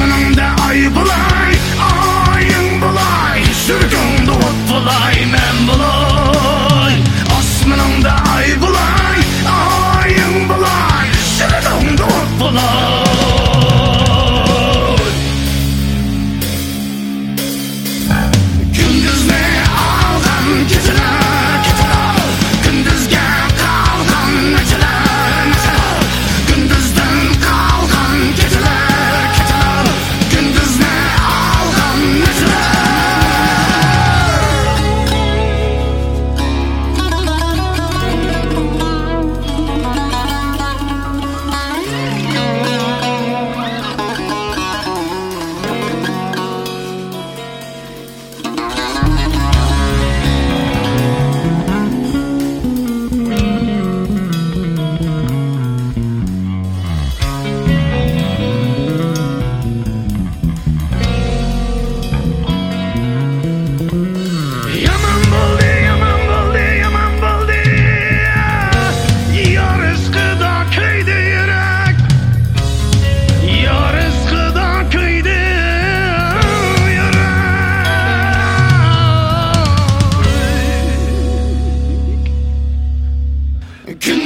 Alnımda ay bulay Ayın bulay. Sürgün doğup bulay Mem Can